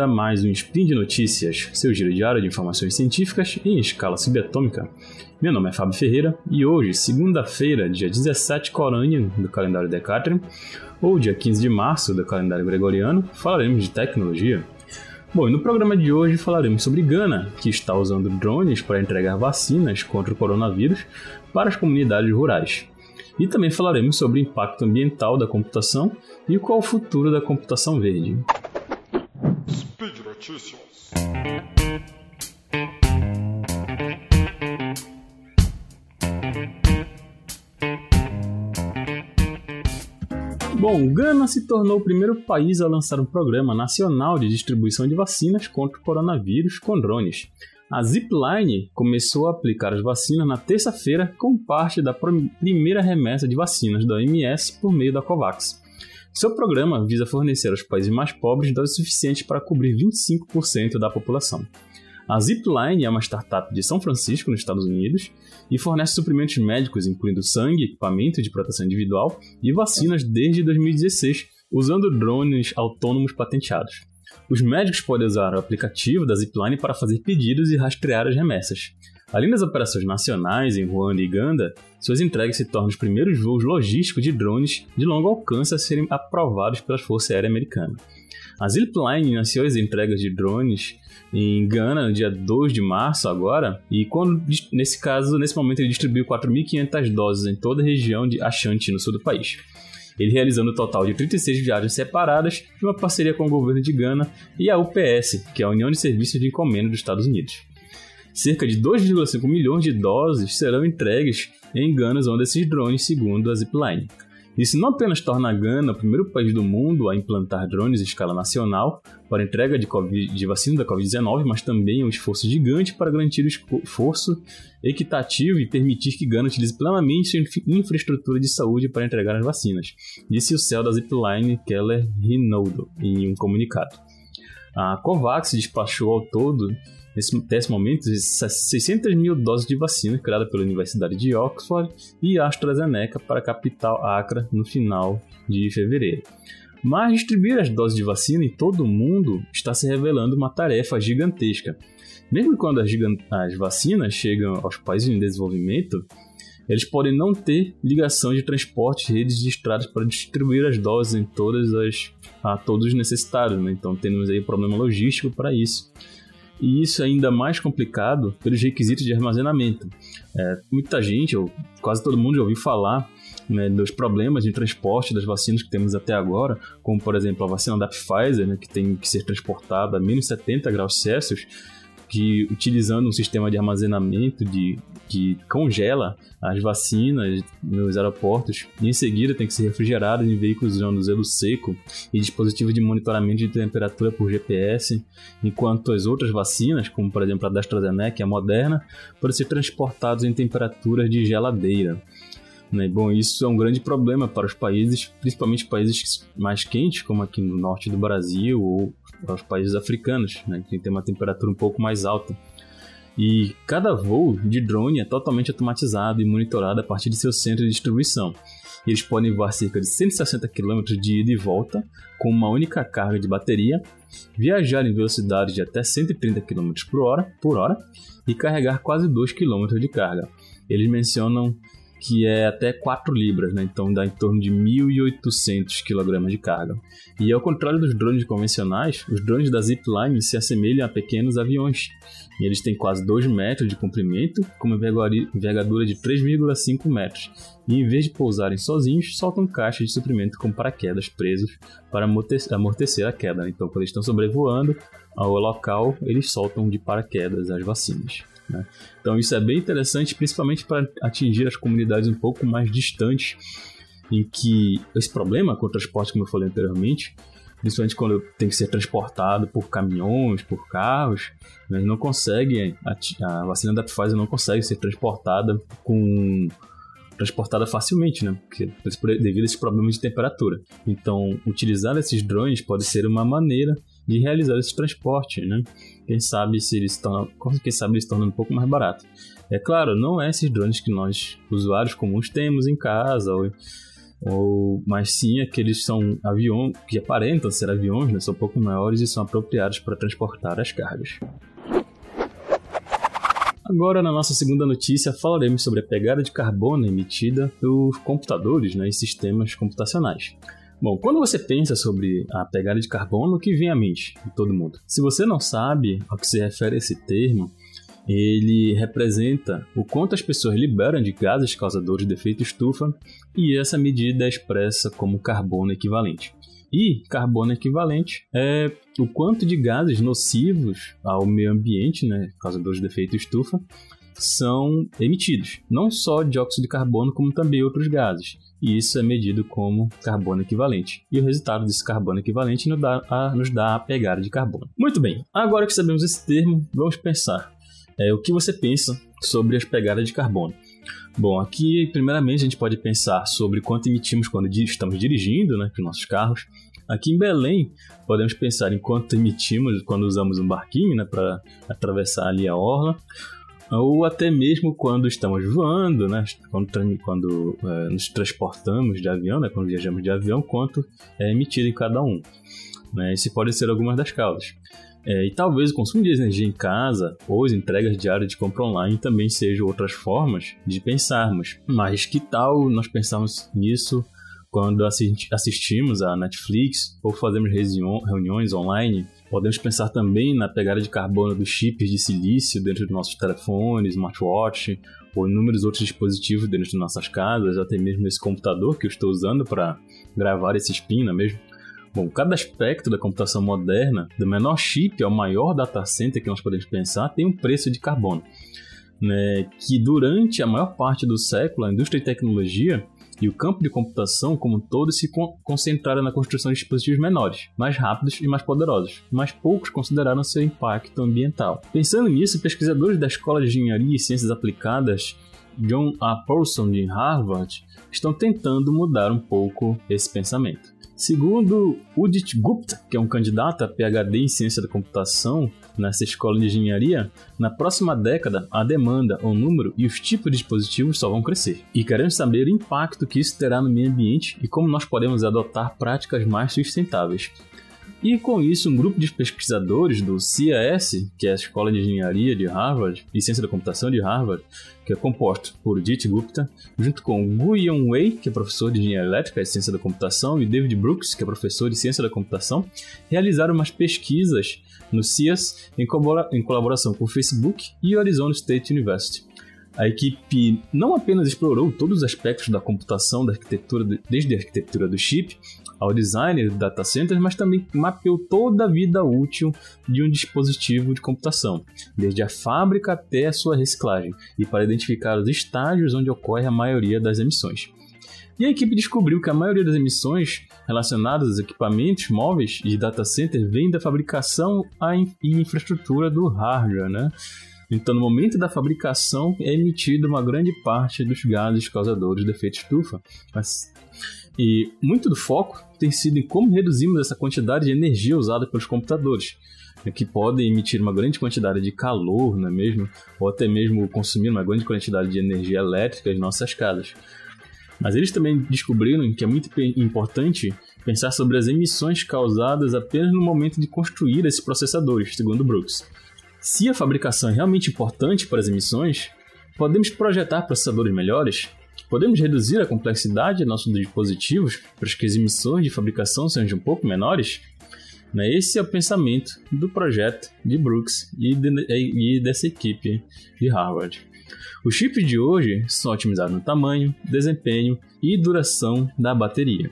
a mais um Spin de Notícias, seu giro diário de informações científicas em escala subatômica. Meu nome é Fábio Ferreira e hoje, segunda-feira, dia 17 Corânio do calendário Decatrium, ou dia 15 de março do calendário gregoriano, falaremos de tecnologia. Bom, e no programa de hoje falaremos sobre Gana, que está usando drones para entregar vacinas contra o coronavírus para as comunidades rurais. E também falaremos sobre o impacto ambiental da computação e qual o futuro da computação verde. Notícias. Bom, Gana se tornou o primeiro país a lançar um programa nacional de distribuição de vacinas contra o coronavírus com drones. A Zipline começou a aplicar as vacinas na terça-feira como parte da primeira remessa de vacinas da OMS por meio da COVAX. Seu programa visa fornecer aos países mais pobres doses suficientes para cobrir 25% da população. A Zipline é uma startup de São Francisco, nos Estados Unidos, e fornece suprimentos médicos, incluindo sangue, equipamento de proteção individual e vacinas desde 2016, usando drones autônomos patenteados. Os médicos podem usar o aplicativo da Zipline para fazer pedidos e rastrear as remessas. Além das operações nacionais em Ruanda e Uganda, suas entregas se tornam os primeiros voos logísticos de drones de longo alcance a serem aprovados pela Força Aérea Americana. A Zipline iniciou as entregas de drones em Gana no dia 2 de março agora, e quando, nesse caso, nesse momento ele distribuiu 4.500 doses em toda a região de Ashanti, no sul do país. Ele realizando um total de 36 viagens separadas de uma parceria com o governo de Gana e a UPS, que é a União de Serviços de Encomenda dos Estados Unidos cerca de 2,5 milhões de doses serão entregues em Gana onde esses drones, segundo a Zipline. Isso não apenas torna a Gana o primeiro país do mundo a implantar drones em escala nacional para entrega de, COVID, de vacina da Covid-19, mas também um esforço gigante para garantir o esforço equitativo e permitir que Gana utilize plenamente sua infraestrutura de saúde para entregar as vacinas, disse o céu da Zipline Keller Rinaldo em um comunicado. A COVAX despachou ao todo nesse, momento 600 mil doses de vacina criada pela Universidade de Oxford e AstraZeneca para a capital Accra no final de fevereiro. Mas distribuir as doses de vacina em todo o mundo está se revelando uma tarefa gigantesca. Mesmo quando as, as vacinas chegam aos países em desenvolvimento, eles podem não ter ligação de transporte, redes de estradas para distribuir as doses em todas as a todos os necessitados. Né? Então temos aí um problema logístico para isso e isso é ainda mais complicado pelos requisitos de armazenamento. É, muita gente, ou quase todo mundo já ouviu falar né, dos problemas de transporte das vacinas que temos até agora, como por exemplo a vacina da Pfizer, né, que tem que ser transportada a menos 70 graus Celsius, que utilizando um sistema de armazenamento de, que congela as vacinas nos aeroportos e em seguida tem que ser refrigerado em veículos usando gelo seco e dispositivos de monitoramento de temperatura por GPS, enquanto as outras vacinas, como por exemplo a da AstraZeneca e a Moderna, podem ser transportados em temperaturas de geladeira. Né? Bom, isso é um grande problema para os países, principalmente países mais quentes, como aqui no norte do Brasil ou para os países africanos, né, que tem uma temperatura um pouco mais alta. E cada voo de drone é totalmente automatizado e monitorado a partir de seu centro de distribuição. Eles podem voar cerca de 160 km de ida e volta com uma única carga de bateria, viajar em velocidades de até 130 km por hora, por hora e carregar quase 2 km de carga. Eles mencionam que é até 4 libras, né? então dá em torno de 1.800 kg de carga. E ao contrário dos drones convencionais, os drones da Zipline se assemelham a pequenos aviões. E eles têm quase 2 metros de comprimento, com uma envergadura de 3,5 metros. E em vez de pousarem sozinhos, soltam caixas de suprimento com paraquedas presos para amortecer a queda. Então, quando eles estão sobrevoando ao local, eles soltam de paraquedas as vacinas. Né? Então isso é bem interessante, principalmente para atingir as comunidades um pouco mais distantes, em que esse problema com o transporte, como eu falei anteriormente, principalmente quando tem que ser transportado por caminhões, por carros, né, não consegue, a, vacina da Pfizer não consegue ser transportada com transportada facilmente, né? Porque, devido a esses problemas de temperatura. Então, utilizar esses drones pode ser uma maneira de realizar esse transporte, né? Quem sabe se eles tornam, quem sabe eles tornam um pouco mais barato. É claro, não é esses drones que nós, usuários comuns, temos em casa ou ou mas sim aqueles são aviões que aparentam ser aviões, né, são um pouco maiores e são apropriados para transportar as cargas. Agora, na nossa segunda notícia, falaremos sobre a pegada de carbono emitida pelos computadores né, e sistemas computacionais. Bom, quando você pensa sobre a pegada de carbono, o que vem à mente de todo mundo? Se você não sabe ao que se refere esse termo, ele representa o quanto as pessoas liberam de gases causadores de efeito estufa e essa medida é expressa como carbono equivalente. E carbono equivalente é o quanto de gases nocivos ao meio ambiente, né, causadores de efeito estufa, são emitidos. Não só dióxido de carbono, como também outros gases. E isso é medido como carbono equivalente. E o resultado desse carbono equivalente nos dá a, nos dá a pegada de carbono. Muito bem, agora que sabemos esse termo, vamos pensar é, o que você pensa sobre as pegadas de carbono. Bom, aqui primeiramente a gente pode pensar sobre quanto emitimos quando estamos dirigindo, né, com nossos carros. Aqui em Belém, podemos pensar em quanto emitimos quando usamos um barquinho né, para atravessar ali a orla, ou até mesmo quando estamos voando, né, quando, quando é, nos transportamos de avião, né, quando viajamos de avião, quanto é emitido em cada um. Né, esse pode ser algumas das causas. É, e talvez o consumo de energia em casa ou as entregas diárias de compra online também sejam outras formas de pensarmos. Mas que tal nós pensarmos nisso quando assistimos a Netflix ou fazemos reuniões online? Podemos pensar também na pegada de carbono dos chips de silício dentro dos nossos telefones, smartwatch ou inúmeros outros dispositivos dentro de nossas casas, até mesmo esse computador que eu estou usando para gravar esse spin, não é mesmo? Bom, cada aspecto da computação moderna, do menor chip ao maior data center que nós podemos pensar, tem um preço de carbono. Né, que durante a maior parte do século, a indústria de tecnologia e o campo de computação como um todo se con concentraram na construção de dispositivos menores, mais rápidos e mais poderosos, mas poucos consideraram seu impacto ambiental. Pensando nisso, pesquisadores da Escola de Engenharia e Ciências Aplicadas John A. Paulson de Harvard estão tentando mudar um pouco esse pensamento. Segundo Udit Gupta, que é um candidato a PhD em ciência da computação nessa escola de engenharia, na próxima década a demanda, o número e os tipos de dispositivos só vão crescer. E queremos saber o impacto que isso terá no meio ambiente e como nós podemos adotar práticas mais sustentáveis. E com isso, um grupo de pesquisadores do CIS, que é a Escola de Engenharia de Harvard e Ciência da Computação de Harvard, que é composto por Jit Gupta, junto com Gu Yong Wei, que é professor de Engenharia Elétrica e Ciência da Computação, e David Brooks, que é professor de Ciência da Computação, realizaram umas pesquisas no CIAS em colaboração com o Facebook e Arizona State University. A equipe não apenas explorou todos os aspectos da computação, da arquitetura, desde a arquitetura do chip ao designer do data center, mas também mapeou toda a vida útil de um dispositivo de computação, desde a fábrica até a sua reciclagem, e para identificar os estágios onde ocorre a maioria das emissões. E a equipe descobriu que a maioria das emissões relacionadas aos equipamentos móveis de data center vem da fabricação e infraestrutura do hardware, né? Então, no momento da fabricação, é emitida uma grande parte dos gases causadores de efeito estufa. Mas, e muito do foco tem sido em como reduzimos essa quantidade de energia usada pelos computadores, né, que podem emitir uma grande quantidade de calor, não é mesmo? Ou até mesmo consumir uma grande quantidade de energia elétrica em nossas casas. Mas eles também descobriram que é muito importante pensar sobre as emissões causadas apenas no momento de construir esses processadores, segundo Brooks. Se a fabricação é realmente importante para as emissões, podemos projetar processadores melhores? Podemos reduzir a complexidade de nossos dispositivos para que as emissões de fabricação sejam um pouco menores? Né, esse é o pensamento do projeto de Brooks e, de, e dessa equipe de Harvard. Os chips de hoje são otimizados no tamanho, desempenho e duração da bateria.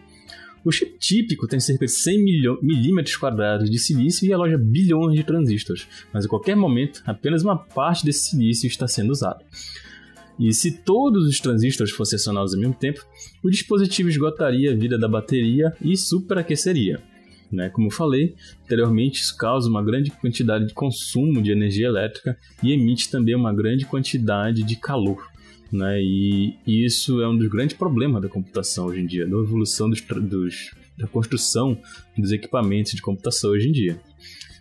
O chip típico tem cerca de 100 milímetros quadrados de silício e aloja bilhões de transistores, mas a qualquer momento apenas uma parte desse silício está sendo usado. E se todos os transistores fossem acionados ao mesmo tempo, o dispositivo esgotaria a vida da bateria e superaqueceria. Né? Como eu falei anteriormente, isso causa uma grande quantidade de consumo de energia elétrica e emite também uma grande quantidade de calor. Né? E, isso é um dos grandes problemas da computação hoje em dia, da evolução dos, dos, da construção dos equipamentos de computação hoje em dia.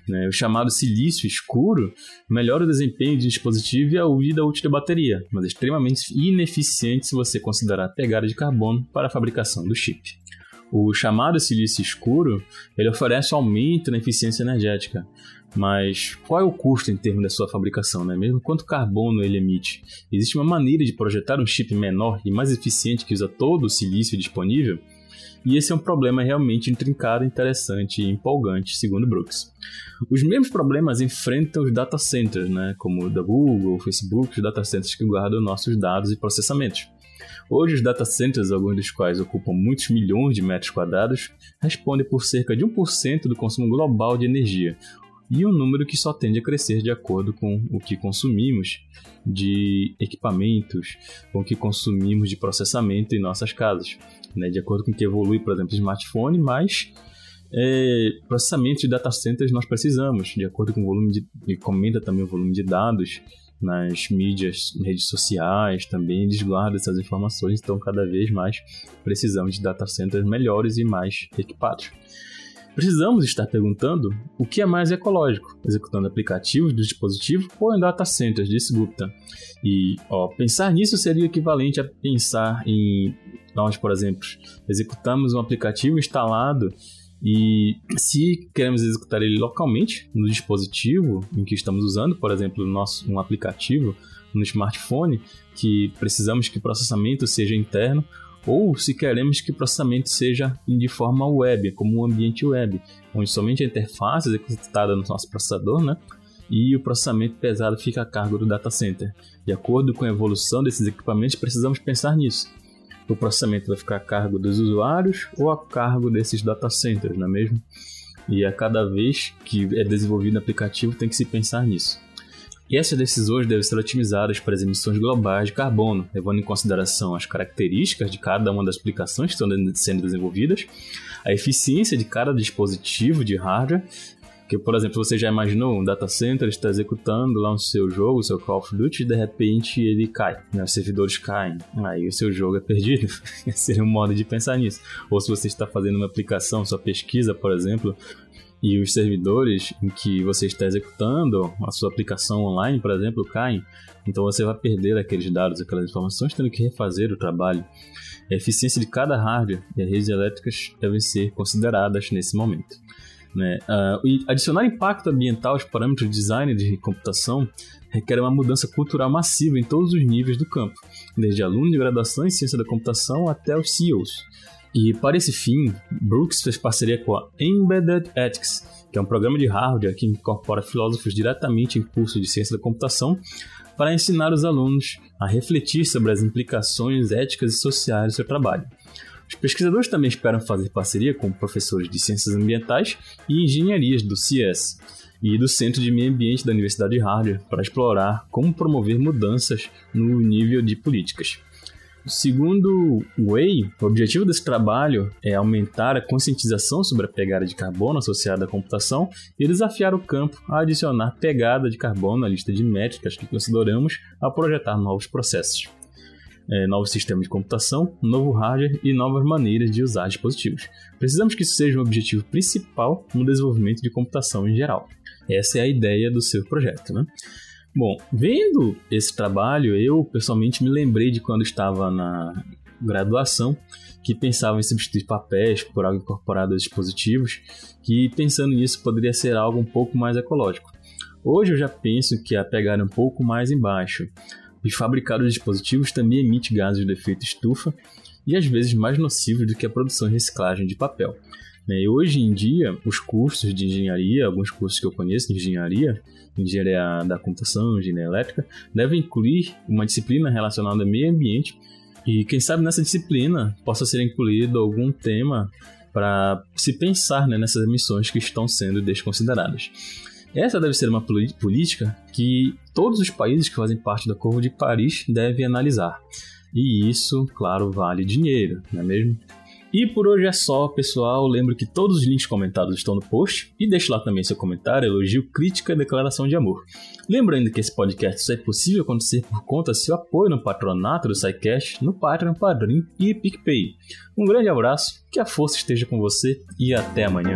Né? O chamado silício escuro melhora o desempenho de dispositivo e a vida útil da bateria, mas é extremamente ineficiente se você considerar a pegada de carbono para a fabricação do chip. O chamado silício escuro, ele oferece aumento na eficiência energética, mas qual é o custo em termos da sua fabricação, né? Mesmo quanto carbono ele emite? Existe uma maneira de projetar um chip menor e mais eficiente que usa todo o silício disponível? E esse é um problema realmente intrincado, interessante e empolgante, segundo Brooks. Os mesmos problemas enfrentam os data centers, né, como o da Google, o Facebook, os data centers que guardam nossos dados e processamentos. Hoje, os data centers, alguns dos quais ocupam muitos milhões de metros quadrados, respondem por cerca de 1% do consumo global de energia, e um número que só tende a crescer de acordo com o que consumimos de equipamentos, com o que consumimos de processamento em nossas casas. Né? De acordo com o que evolui, por exemplo, o smartphone, mais é, processamento de data centers nós precisamos, de acordo com o volume de. e comenta também o volume de dados nas mídias, redes sociais também, eles guardam essas informações, então cada vez mais precisamos de data centers melhores e mais equipados. Precisamos estar perguntando o que é mais ecológico, executando aplicativos do dispositivo ou em data centers, disse Gupta. E ó, pensar nisso seria equivalente a pensar em nós, por exemplo, executamos um aplicativo instalado e se queremos executar ele localmente no dispositivo em que estamos usando, por exemplo, nosso, um aplicativo no smartphone, que precisamos que o processamento seja interno, ou se queremos que o processamento seja de forma web, como um ambiente web, onde somente a interface é executada no nosso processador, né? E o processamento pesado fica a cargo do data center. De acordo com a evolução desses equipamentos, precisamos pensar nisso. O processamento vai ficar a cargo dos usuários ou a cargo desses data centers, não é mesmo? E a cada vez que é desenvolvido um aplicativo tem que se pensar nisso. E essas decisões devem ser otimizadas para as emissões globais de carbono, levando em consideração as características de cada uma das aplicações que estão sendo desenvolvidas, a eficiência de cada dispositivo de hardware que, por exemplo, você já imaginou um data center está executando lá o seu jogo, o seu Call of Duty, e de repente ele cai, né? os servidores caem, aí o seu jogo é perdido. Seria um modo de pensar nisso. Ou se você está fazendo uma aplicação, sua pesquisa, por exemplo, e os servidores em que você está executando a sua aplicação online, por exemplo, caem, então você vai perder aqueles dados, aquelas informações, tendo que refazer o trabalho. A eficiência de cada hardware e as redes elétricas devem ser consideradas nesse momento. Né? Uh, adicionar impacto ambiental aos parâmetros de design de computação requer uma mudança cultural massiva em todos os níveis do campo, desde alunos de graduação em ciência da computação até os CEOs. E para esse fim, Brooks fez parceria com a Embedded Ethics, que é um programa de hardware que incorpora filósofos diretamente em cursos de ciência da computação para ensinar os alunos a refletir sobre as implicações éticas e sociais do seu trabalho. Os pesquisadores também esperam fazer parceria com professores de ciências ambientais e engenharias do CS e do Centro de Meio Ambiente da Universidade de Harvard para explorar como promover mudanças no nível de políticas. Segundo Way, o objetivo desse trabalho é aumentar a conscientização sobre a pegada de carbono associada à computação e desafiar o campo a adicionar pegada de carbono à lista de métricas que consideramos ao projetar novos processos. É, novos sistemas de computação, novo hardware e novas maneiras de usar dispositivos. Precisamos que isso seja um objetivo principal no desenvolvimento de computação em geral. Essa é a ideia do seu projeto. Né? Bom, vendo esse trabalho, eu pessoalmente me lembrei de quando estava na graduação, que pensava em substituir papéis por algo incorporado a dispositivos, que pensando nisso poderia ser algo um pouco mais ecológico. Hoje eu já penso que a é um pouco mais embaixo. Os fabricados dispositivos também emitem gases de efeito estufa e às vezes mais nocivos do que a produção e reciclagem de papel. Né? E hoje em dia, os cursos de engenharia, alguns cursos que eu conheço de engenharia, engenharia da computação, engenharia elétrica, devem incluir uma disciplina relacionada ao meio ambiente e quem sabe nessa disciplina possa ser incluído algum tema para se pensar né, nessas emissões que estão sendo desconsideradas. Essa deve ser uma política que todos os países que fazem parte da Curva de Paris devem analisar. E isso, claro, vale dinheiro, não é mesmo? E por hoje é só, pessoal. Lembro que todos os links comentados estão no post e deixe lá também seu comentário, elogio, crítica e declaração de amor. Lembrando que esse podcast só é possível acontecer por conta do seu apoio no patronato do SciCast, no Patreon, Padrim e PicPay. Um grande abraço, que a força esteja com você e até amanhã.